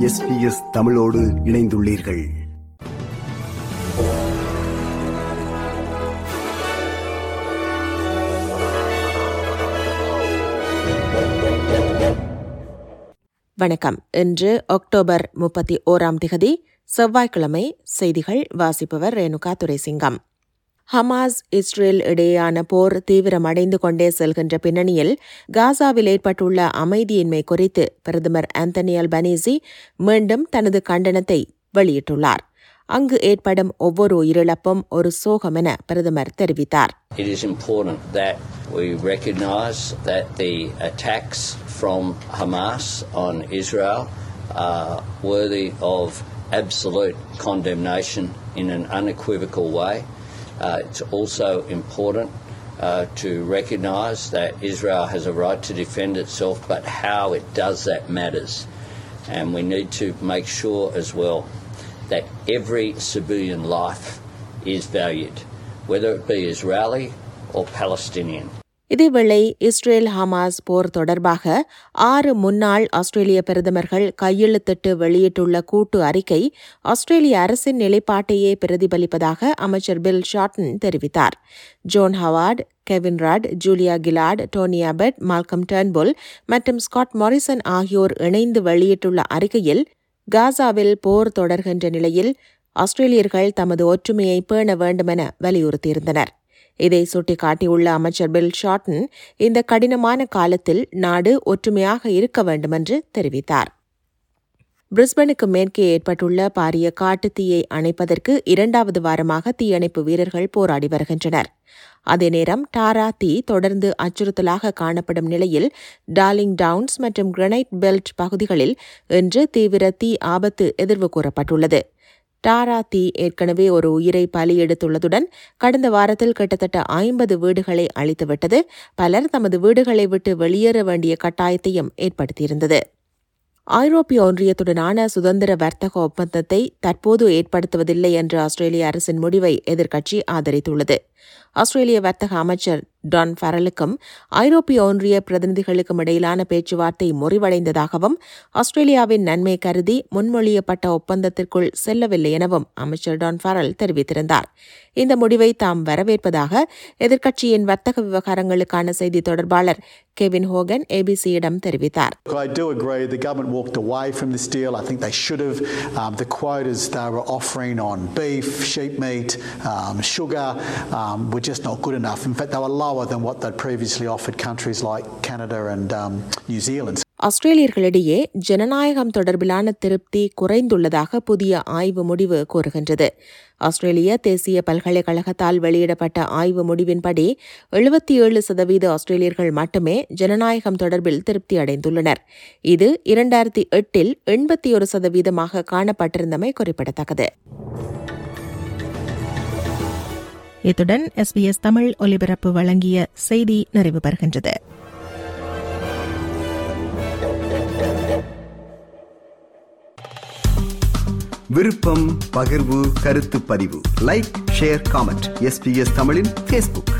SBS தமிழோடு இணைந்துள்ளீர்கள். வணக்கம். இன்று அக்டோபர் முப்பத்தி ஓராம் திகதி செவ்வாய்க்கிழமை செய்திகள் வாசிப்பவர் ரேணுகா துரைசிங்கம். ஹமாஸ் இஸ்ரேல் இடையேயான போர் தீவிரமடைந்து கொண்டே செல்கின்ற பின்னணியில் காசாவில் ஏற்பட்டுள்ள அமைதியின்மை குறித்து பிரதமர் ஆந்தனி அல்பனீசி மீண்டும் தனது கண்டனத்தை வெளியிட்டுள்ளார் அங்கு ஏற்படும் ஒவ்வொரு உயிரிழப்பும் ஒரு சோகம் என பிரதமர் தெரிவித்தார் It is important that we recognise that the attacks from Hamas on Israel are worthy of absolute condemnation in an unequivocal way. Uh, it's also important uh, to recognise that Israel has a right to defend itself, but how it does that matters. And we need to make sure as well that every civilian life is valued, whether it be Israeli or Palestinian. இதேவேளை Israel Hamas போர் தொடர்பாக ஆறு முன்னாள் ஆஸ்திரேலிய பிரதமர்கள் கையெழுத்திட்டு வெளியிட்டுள்ள கூட்டு அறிக்கை ஆஸ்திரேலிய அரசின் நிலைப்பாட்டையே பிரதிபலிப்பதாக அமைச்சர் பில் ஷார்டன் தெரிவித்தார். John Howard Kevin Rudd Julia Gillard Tony Abbott Malcolm Turnbull மற்றும் ஸ்காட் மாரிசன் ஆகியோர் இணைந்து வெளியிட்டுள்ள அறிக்கையில் காசாவில் போர் தொடர்கின்ற நிலையில் ஆஸ்திரேலியர்கள் தமது ஒற்றுமையை பேண வேண்டுமென வலியுறுத்தியிருந்தனர். இதை சுட்டிக்காட்டியுள்ள அமைச்சர் பில் ஷார்டன் இந்த கடினமான காலத்தில் நாடு ஒற்றுமையாக இருக்க வேண்டுமென்று தெரிவித்தார். பிரிஸ்பனுக்கு மேற்கே ஏற்பட்டுள்ள பாரிய காட்டுத்தீயை அணைப்பதற்கு இரண்டாவது வாரமாக தீயணைப்பு வீரர்கள் போராடி வருகின்றனர். அதே நேரம் டாரா தீ தொடர்ந்து அச்சுறுத்தலாக காணப்படும் நிலையில் டார்லிங் டவுன்ஸ் மற்றும் கிரனைட் பெல்ட் பகுதிகளில் இன்று தீவிர தீ ஆபத்து எதிர்வு கூறப்பட்டுள்ளது. டாரா தீ ஏற்கனவே ஒரு உயிரை பலி எடுத்துள்ளதுடன் கடந்த வாரத்தில் கிட்டத்தட்ட ஐம்பது வீடுகளை அழித்துவிட்டது. பலர் தமது வீடுகளை விட்டு வெளியேற வேண்டிய கட்டாயத்தையும் ஏற்படுத்தியிருந்தது. ஐரோப்பிய ஒன்றியத்துடனான சுதந்திர வர்த்தக ஒப்பந்தத்தை தற்போது ஏற்படுத்துவதில்லை என்ற ஆஸ்திரேலிய அரசின் முடிவை எதிர்க்கட்சி ஆதரித்துள்ளது. ஆஸ்திரேலிய வர்த்தக அமைச்சர் டான் ஃபரலுக்கும் ஐரோப்பிய ஒன்றிய பிரதிநிதிகளுக்கும் இடையிலான பேச்சுவார்த்தை முறிவடைந்ததாகவும் ஆஸ்திரேலியாவின் நன்மை கருதி முன்மொழியப்பட்ட ஒப்பந்தத்திற்குள் செல்லவில்லை எனவும் அமைச்சர் டான் ஃபரல் தெரிவித்திருந்தார் இந்த முடிவை தாம் வரவேற்பதாக எதிர்க்கட்சியின் வர்த்தக விவகாரங்களுக்கான செய்தி தொடர்பாளர் கெவின் ஹோகன் ஏபிசியிடம் தெரிவித்தார் I do agree the government walked away from this deal. I think they should have. Um, the quotas they were offering on beef, sheep meat, um, sugar um, were just not good enough. In fact, they were lower than what they'd previously offered countries like Canada and um, New Zealand. ஆஸ்திரேலியர்களிடையே ஜனநாயகம் தொடர்பிலான திருப்தி குறைந்துள்ளதாக புதிய ஆய்வு முடிவு கூறுகின்றது. ஆஸ்திரேலிய தேசிய பல்கலைக்கழகத்தால் வெளியிடப்பட்ட ஆய்வு முடிவின்படி எழுபத்தி ஏழு சதவீத ஆஸ்திரேலியர்கள் மட்டுமே ஜனநாயகம் தொடர்பில் திருப்தி அடைந்துள்ளனர். இது இரண்டாயிரத்தி எட்டில் எண்பத்தி ஒரு சதவீதமாக காணப்பட்டிருந்தமை குறிப்பிடத்தக்கது. இத்துடன் எஸ்பிஎஸ் தமிழ் ஒலிபரப்பு வழங்கிய செய்தி நிறைவு பெறுகின்றது. விருப்பம் பகிர்வு கருத்து பதிவு. லைக் ஷேர் காமெண்ட் எஸ்பிஎஸ் தமிழின் பேஸ்புக்